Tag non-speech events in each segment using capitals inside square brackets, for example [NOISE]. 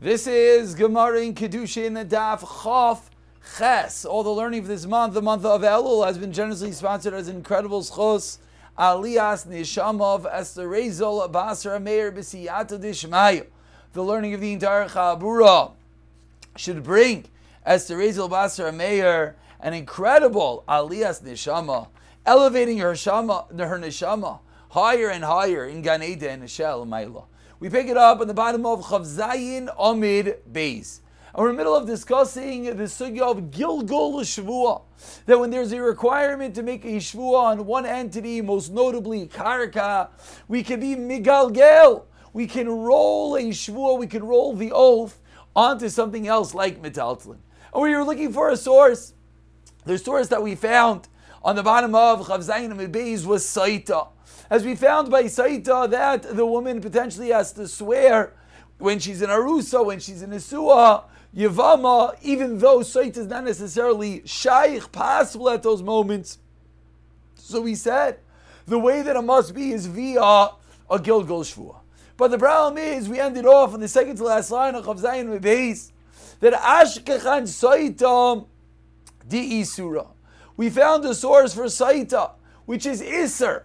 This is Gemara in Kiddushin Daf Chaf Ches. All the learning of this month, the month of Elul, has been generously sponsored as incredible schos Alias Nishamov Esther Rezol Basra Meir B'Siyata Dishmayu. The learning of the entire Chabura should bring Esther Rezol Basra Meir an incredible Alias Nishama, elevating her shama, her neshama higher and higher in Gan Eden and Shel Maila. We pick it up on the bottom of Chavzayin Amid Beis. And we're in the middle of discussing the sugya of Gilgul Shvua. That when there's a requirement to make a Shvua on one entity, most notably Karka, we can be Migalgel. We can roll a Shvua, we can roll the oath onto something else like Metaltlin. And we were looking for a source. The source that we found on the bottom of Chavzayin Amid Beis was Saita. As we found by Saita that the woman potentially has to swear when she's in Arusa, when she's in Isua, Yavama, even though Saita is not necessarily Shaykh, possible at those moments. So we said the way that it must be is via a Gilgul Shvua. But the problem is, we ended off on the second to last line of Zayin Beis that Ashkechan Saita di Isura. We found a source for Saita, which is Isser.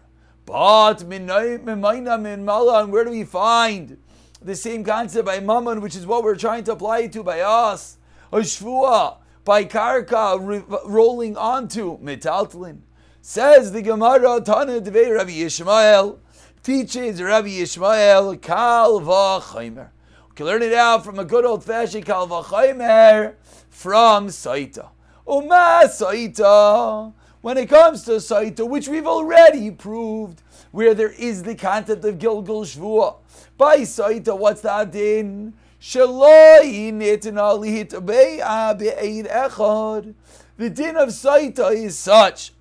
But Minaina min Malan, where do we find the same concept by Mammon, which is what we're trying to apply it to by us? A Shvua, by Karka, rolling onto Metaltlin. Says the Gemara, Tana Dvei Rabbi Yishmael, teaches Rabbi Yishmael, Kal V'chaimer. We can learn it out from a good old fashioned Kal V'chaimer from Saita. Uma Saita when it comes to Saita, which we've already proved, where there is the concept of Gilgul Shvua. By Saita, what's that in? The din of Saita is such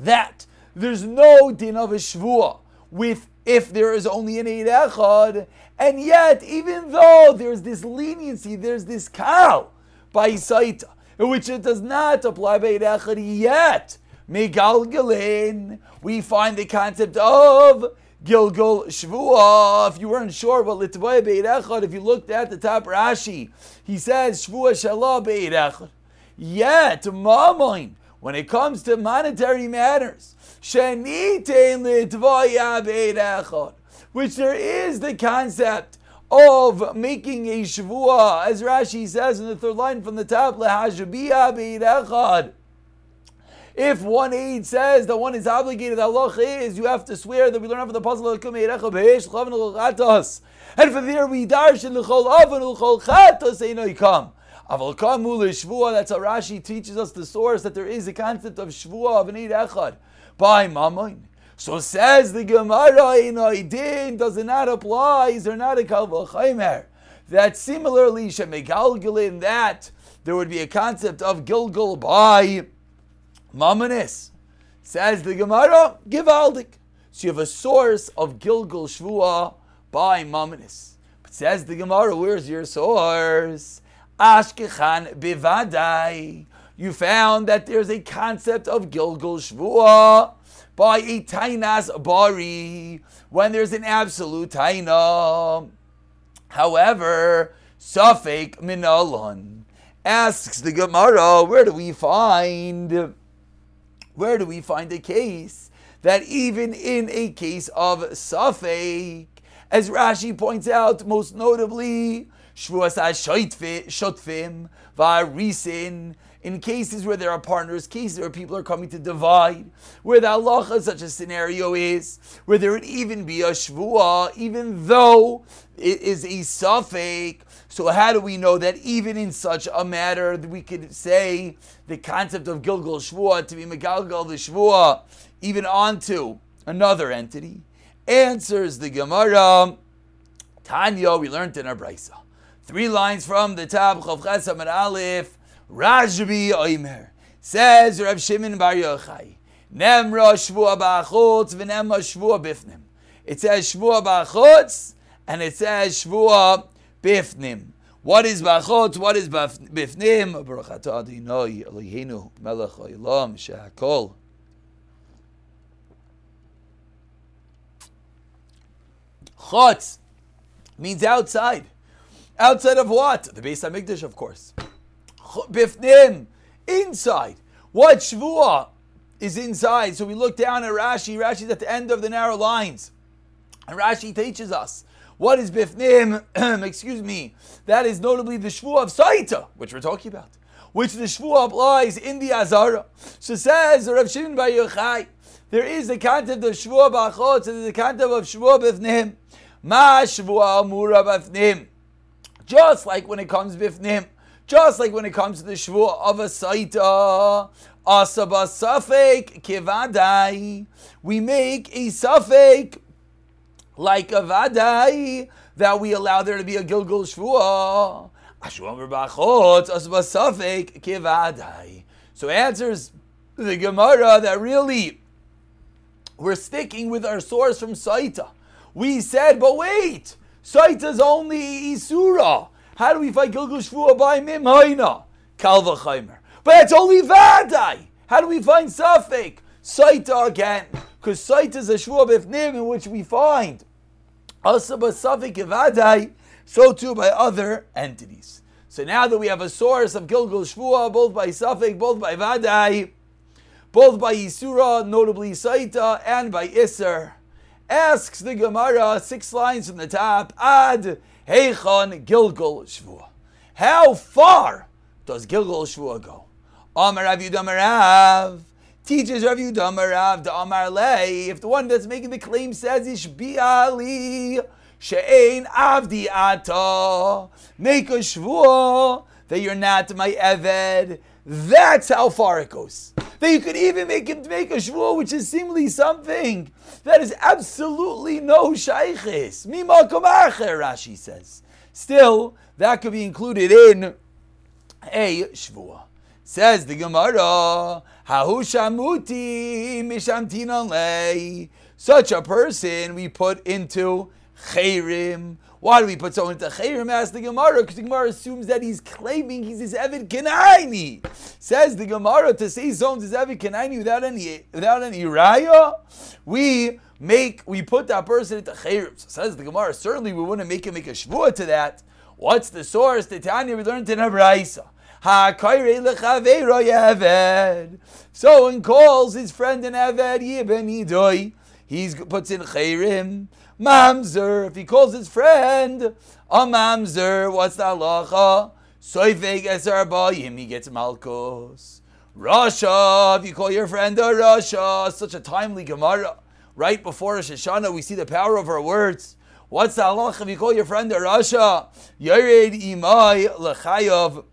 that there's no din of a Shvua with if there is only an Eid Echad, and yet, even though there's this leniency, there's this cow by Saita, which it does not apply by Echad yet. Megalgalin, we find the concept of Gilgul Shvua. If you weren't sure what Beit Echad, if you looked at the top Rashi, he says Shvua Shalah Beit Echad. Yet, Mamoin, when it comes to monetary matters, Shenitein Beit Echad, which there is the concept of making a Shavua, as Rashi says in the third line from the top, Lehajabiyah Beit If one aid says that one is obligated, Allah is you have to swear that we learn from the puzzle of And for there we darshan l'chol avon l'chol chatos eino yikam. Aval kamu l'shvua, that's how Rashi teaches us the source that there is a concept of shvua of an eid echad by mamoin. So says the Gemara in Aidin, does it not apply? Is there not a kalvachaymer? That similarly, shemegalgil that there would be a concept of Gilgul by Mamanis. Says the Gemara, Givaldik. So you have a source of Gilgul Shvua by Mamanis. But says the Gemara, where's your source? Ashkechan Bivadai. You found that there's a concept of Gilgul Shvua by a Tainas Bari when there's an absolute Taina. However, Safek Minalon asks the Gemara, where do we find where do we find a case that even in a case of Safek, as Rashi points out, most notably, Shvuas Shotfim, Varisin, in cases where there are partners, cases where people are coming to divide, where the halacha such a scenario is, where there would even be a shvua, even though it is a suffix. So how do we know that even in such a matter we could say the concept of Gilgul Shvua to be Megalgal the Shvua even onto another entity? Answers the Gemara. Tanya, we learned in our brisa. Three lines from the top, Chav Chesam and Aleph. Rajbi Oimer says Rav Shimon Bar Yochai. Nemra Shvua Ba'achutz v'nemra Shvua Bifnim. It says Shvua Ba'achutz and it says Shvua Bifnim. What is Ba'achutz? What is Bifnim? Baruch Atah Adonai Eloheinu Melech Olam She'akol. Chutz means outside. Outside of what? The Beis Hamikdash, of course. Bifnim, inside. What Shvuah is inside? So we look down at Rashi. Rashi's at the end of the narrow lines. And Rashi teaches us what is Bifnim, [CLEARS THROAT] excuse me, that is notably the Shvuah of Saita, which we're talking about, which the Shvuah applies in the Azara. So says Rav Shimon Bar Yochai, there is the concept of Shvuah Ba'achot, and the concept of Shvuah Bifnim. Ma Shvuah Amura Bifnim. Just like when it comes Bifnim, just like when it comes to the Shvuah of a Saita, Asaba Safek Kivadai, we make a Safek like a vadai that we allow there to be a gilgul shvua. Asba suffek kivadai. So answers the Gemara that really we're sticking with our source from Saita. We said, but wait, Saita's only Isura. How do we fight Gilgul Shvua by Mimhaina? Kalva Chaimer. But it's only Vadai. How do we find Safek? Saita again. Because Saita is a Shvua Bifnim in which we find Asaba Safek Vadai, so too by other entities. So now that we have a source of Gilgul Shvua, both by Safek, both by Vadai, both by Yisura, notably Saita, and by Isser, asks the Gemara, six lines from the top, Ad Heichon Gilgul Shvua. How far does Gilgul Shvua go? Amar Rav teaches Rav the Amar Lei. If the one that's making the claim says Ishbi Ali She'ein Avdi Ata, make a Shvua that you're not my Eved. That's how far it goes. That you could even make him make a shvua, which is seemingly something that is absolutely no shaykhis. Mima Rashi says. Still, that could be included in a shvua. Says the Gemara, Hahushamuti mishamtinan lei. Such a person we put into chayrim why do we put someone into Chayrim? Ask the Gemara, because the Gemara assumes that he's claiming he's his Evid Kenaini. Says the Gemara to say someone's his Evid Kenaini without any without any raya, we make we put that person into Chayrim. So says the Gemara, certainly we wouldn't make him make a shvua to that. What's the source? The Tanya we learned in Abraisa. Someone calls his friend an Eved Yibn Idoi. He puts in Chayrim. Mamzer, if he calls his friend a mamzer, what's the halacha? Soifeg eser bayim, he gets malkos. Rasha, if you call your friend a Rasha, such a timely Gemara. Right before Rosh Hashanah, we see the power of our words. What's the halacha if you call your friend a Rasha? Yared imai lechayav.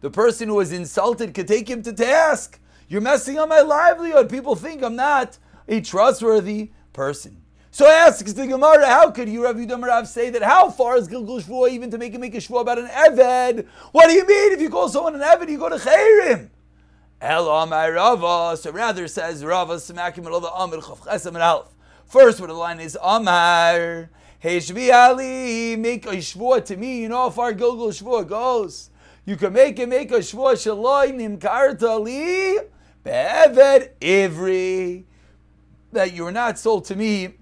The person who is insulted could take him to task. You're messing up my livelihood. People think I'm not a trustworthy person. So asks the Gemara, how could you, Rav Yudam say that? How far is Gilgul Shvuah even to make him make a Shvuah about an Eved? What do you mean? If you call someone an Eved, you go to Chayrim. El Amar Rava. So rather says Rava Samakim Rava Amir Chav Chesam Alf. First, what the line is Amar. Hey Shvi Ali, make a Shvuah to me. You know how far Gilgul Shvuah goes. You can make it make a Shvuah Shaloi Nimkarta Li Be'eved Ivri. That you are not sold to me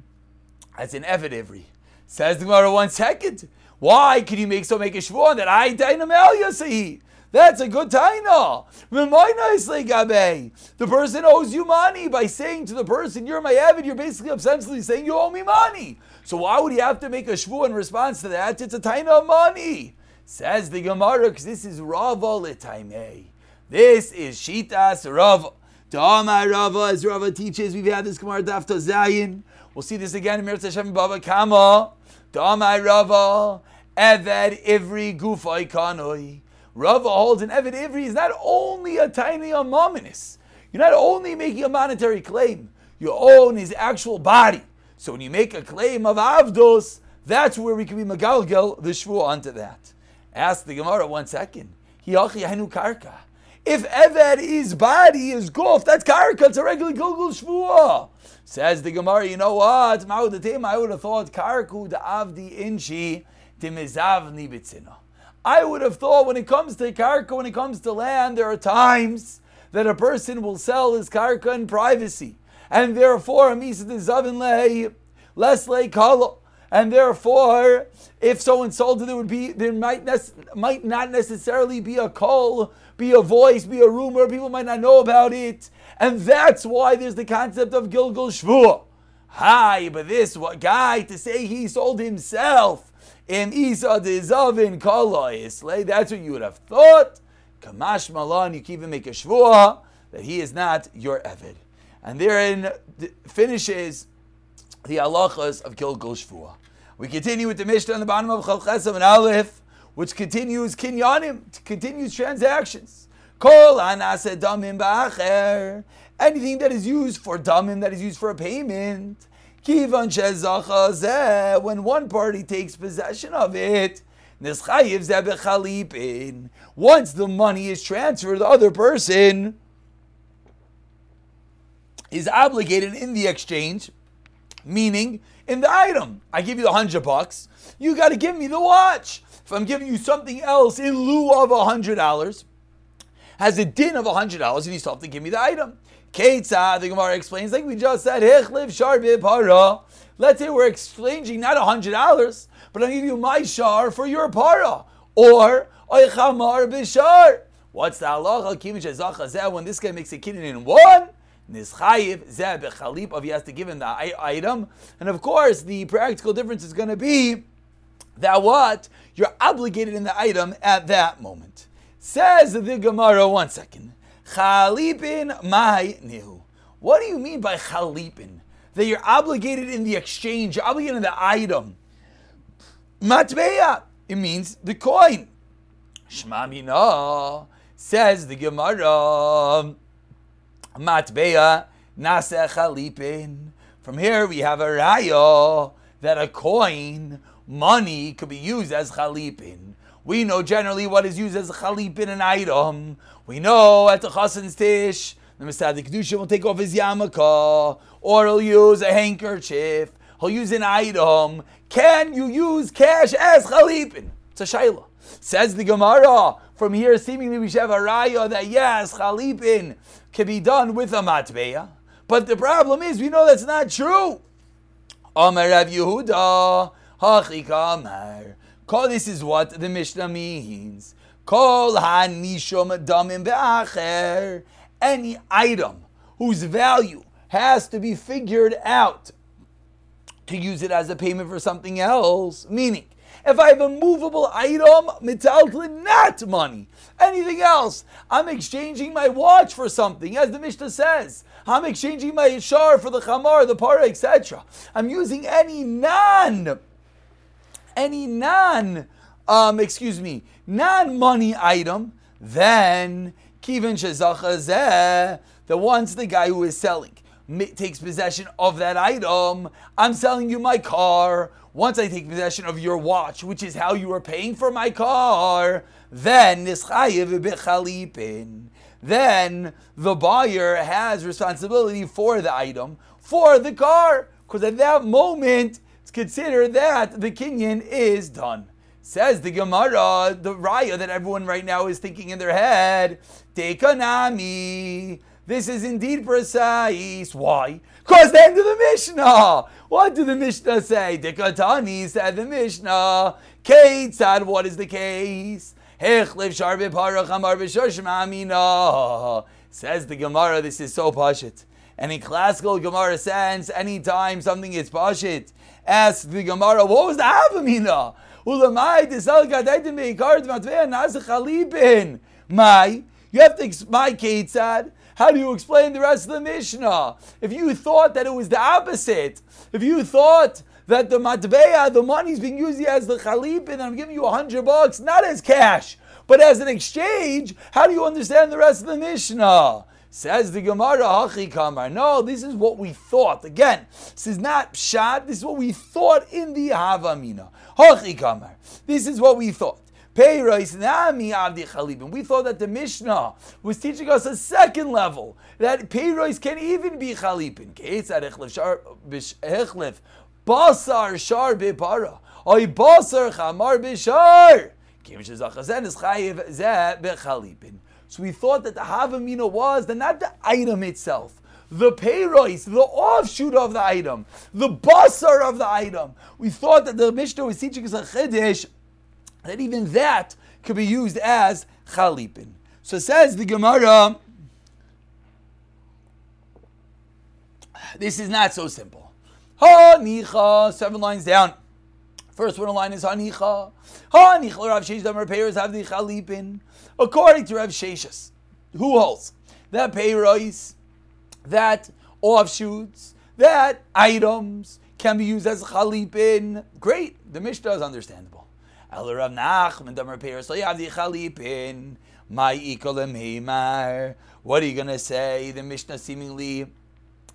as an Eved Ivri. Says the Gemara, one second. Why could you make so make a shvuah that I dainam el? That's a good taina. The person owes you money by saying to the person, "You're my Eved." You're basically essentially saying you owe me money. So why would you have to make a shvuah in response to that? It's a taina of money. Says the Gemara, because this is Rava letaimei. This is Shitas Rava. Dama Rava, as Rava teaches, we've had this Gemara Daf Zayin. We'll see this again in Mirza Hashem Baba Kama. Damai Rava. Eved Ivri Gufay Kanoi. Rava holds an Eved Ivri is not only a tiny amominous. You're not only making a monetary claim, you own his actual body. So when you make a claim of Avdos, that's where we can be Magalgel, the Shvu onto that. Ask the Gemara one second. Hiyachi Henu Karka. If Eved is body is golf, that's Karka, it's a regular Gilgul Shvuah. Says the Gemara, you know what? I would have thought karku the avdi inchi timizavni bitzina. I would have thought when it comes to karka, when it comes to land, there are times that a person will sell his karka in privacy, and therefore a misa zavin lei less lei kala. and therefore, if someone sold it, there would be there might nec- might not necessarily be a call, be a voice, be a rumor. People might not know about it, and that's why there's the concept of Gilgul Shvuah. Hi, but this what guy to say he sold himself in Isa Dezavin Kala that's what you would have thought. Kamash Malan, you can even make a Shvuah that he is not your Evid. And therein finishes the halachas of Gilgul Shvuah. We continue with the Mishnah on the bottom of Chalchesam and Aleph, which continues kinyanim, continues transactions. Kol anase damim ba'acher. Anything that is used for damim, that is used for a payment. Kivan shezachazeh. When one party takes possession of it, once the money is transferred, the other person is obligated in the exchange, meaning in the item. I give you the hundred bucks, you got to give me the watch. If I'm giving you something else in lieu of a hundred dollars, has a din of a hundred dollars, and you still have to give me the item. Ketza, ah, the Gemara explains, like we just said, Let's say we're exchanging not a hundred dollars, but I'm giving you my shar for your para, or oichamar bishar. What's the halacha? When this guy makes a kidney in one, Nischayiv zeh bechalip of he has to give him the item, and of course the practical difference is going to be that what you're obligated in the item at that moment. Says the Gemara. One second. Chalipin my nihu. What do you mean by chalipin? That you're obligated in the exchange, you're obligated in the item. Matbeya. It means the coin. Shmamina says the Gemara. Matbeya nase chalipin. From here we have a raya that a coin, money, could be used as chalipin. We know generally what is used as a chalipin, an item. We know at the chasen's tish, the Mesadik Kedusha will take off his yarmulke, or he'll use a handkerchief, he'll use an item. Can you use cash as chalipin? It's a shayla. Says the Gemara. From here, seemingly we should have a raya that yes, chalipin can be done with a matbeya. But the problem is, we know that's not true. Amar Rav Yehuda, Call this is what the Mishnah means. Kol hanishom damim be'acher. Any item whose value has to be figured out to use it as a payment for something else. Meaning, if I have a movable item, mitaltlin, not money. Anything else, I'm exchanging my watch for something, as the Mishnah says. I'm exchanging my shar for the chamar, the para, etc. I'm using any non, any non, um, excuse me, non-money item. Then kivin shezachazeh, the once the guy who is selling takes possession of that item, I'm selling you my car. Once I take possession of your watch, which is how you are paying for my car, then then the buyer has responsibility for the item, for the car, because at that moment it's considered that the kinyan is done. Says the Gemara, the raya that everyone right now is thinking in their head, Tekanami. This is indeed precise. Why? Because the end of the Mishnah. What did the Mishnah say? Dikatani said the Mishnah. Kate said, what is the case? Says the Gemara, this is so pashit. And in classical Gemara sense, anytime something is pashit, ask the Gemara, what was the Havamina? Ulamai tisal gadaitim beikard matvea nazach My, you have to my Ketzad. How do you explain the rest of the Mishnah? If you thought that it was the opposite, if you thought that the matbeya, the money is being used as the chalip, and I'm giving you a hundred bucks, not as cash, but as an exchange, how do you understand the rest of the Mishnah? Says the Gemara, Hachi Kamar. No, this is what we thought. Again, this is not Pshat, this is what we thought in the Havamina. Hachi Kamar. This is what we thought. Peiros Nami Avdi Chalipin. We thought that the Mishnah was teaching us a second level that Peiros can even be Chalipin. Ketzad Echlef Basar Shar Bepara. Oy Basar Chamar Bishar. So we thought that the Havamina was the, not the item itself, the payrois, the offshoot of the item, the basar of the item. We thought that the Mishnah was teaching us a chiddush that even that could be used as chalipin. So says the Gemara. This is not so simple. Ha Hanicha, seven lines down. First one line is Hanicha. Hanicha, Rav Sheshes, Damar Peiros have the Chalipin. According to Rav Sheshes, who holds that Peiros, that offshoots, that items can be used as Chalipin. Great, the Mishnah is understandable. El Rav Nachman, Peiros, have the Chalipin. My Ikolim What are you going to say? The Mishnah seemingly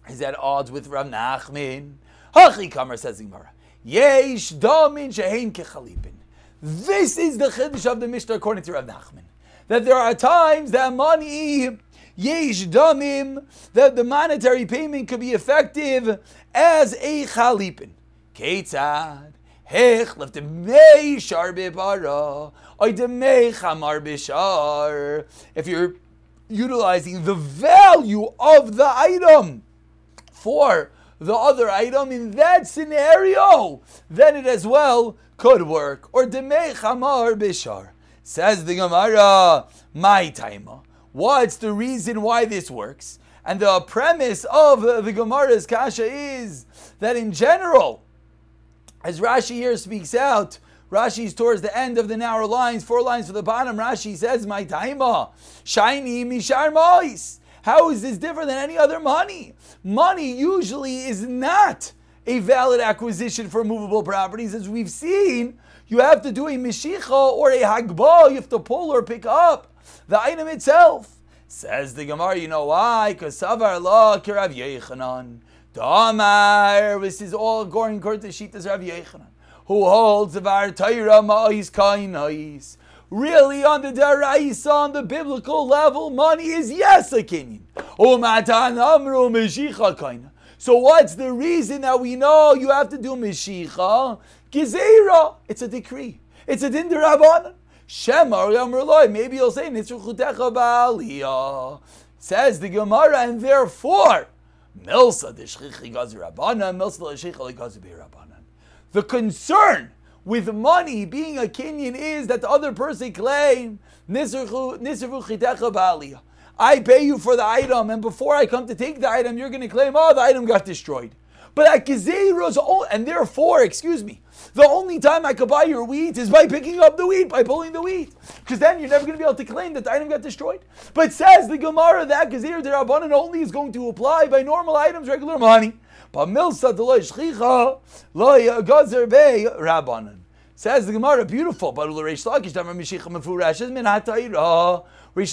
is at odds with Rav Nachman. Hachi says Gemara. Yesh damin shehein kechalipin. This is the chiddush of the Mishnah according to Rav Nachman. That there are times that money, yesh damim, that the monetary payment could be effective as a chalipin. Ketzad. Hech mei shar bibara, mei chamar bishar. If you're utilizing the value of the item for the other item in that scenario, then it as well could work. Or demei chamar bishar. Says the Gemara, my taima. What's the reason why this works? And the premise of the Gemara's kasha is that in general, as Rashi here speaks out, Rashi's towards the end of the narrow lines, four lines for the bottom. Rashi says, "My taima, shiny mishar mois." How is this different than any other money? Money usually is not a valid acquisition for movable properties. As we've seen, you have to do a mishicha or a hagba. You have to pull or pick up the item itself. Says the Gemara, you know why? Because Savar La Kirav Yochanan. Damar, this is all going according to Shitas Rav Yochanan, who holds the Var Taira Ma'is Kainais really on the deraisa, on the biblical level, money is yes a kinyan. So what's the reason that we know you have to do mishicha? Gizera. It's a decree. It's a din. Shemar. Maybe you'll say nitzruchutecha ba'aliyah. Says the Gemara, and therefore, milsa deshchichi gazi rabbanan, milsa deshchichi gazi rabbanan. The concern with money being a Kenyan is that the other person claim I pay you for the item, and before I come to take the item, you're going to claim, oh, the item got destroyed. But at Gezeiros, and therefore, excuse me, the only time I could buy your wheat is by picking up the wheat, by pulling the wheat. Because then you're never going to be able to claim that the item got destroyed. But says the Gemara that Gezeir Derabanan only is going to apply by normal items, regular money. But milsa loy rabbanan. Says the Gemara, beautiful. But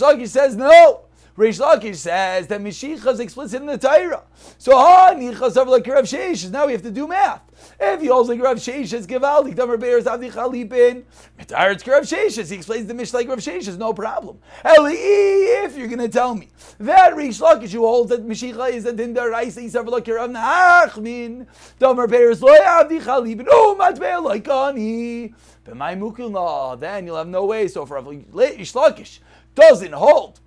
Lakish says no. Reish Lakish says that Mishicha is explicit in the Torah. So, ha, Nichas of like Rav Sheish. Now we have to do math. If he holds like Rav Sheish, it's Givaldik, Damar Bears, Avdi Chalipin. Mitar, it's Rav Sheish. He explains the Mishnah like Rav Sheish, no problem. Eli, if you're going to tell me that Reish Lakish, who holds that Mishicha is a Dindar Raisa, he's of like Rav Nachman, Damar Bears, Loy Avdi Chalipin, oh, Matbea like Ani. my Mukil, then you'll have no way. So, for Rav Lakish doesn't hold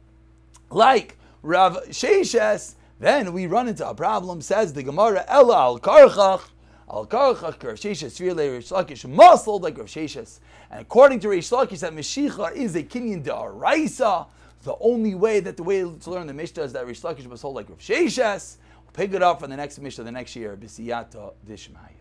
like Rav Sheishes, then we run into a problem, says the Gemara, Ella al Karchach, al Karchach, Rav Sheishes, Rile Reish Lakish, muscled like Rav Sheishes. And according to Reish Lakish, that Meshicha is a Kinyan Da'araisa. The only way that the way to learn the Mishnah is that Reish Lakish was hold like Rav Sheishes. We'll pick it up for the next Mishnah the next year, Bisiyata Dishmai.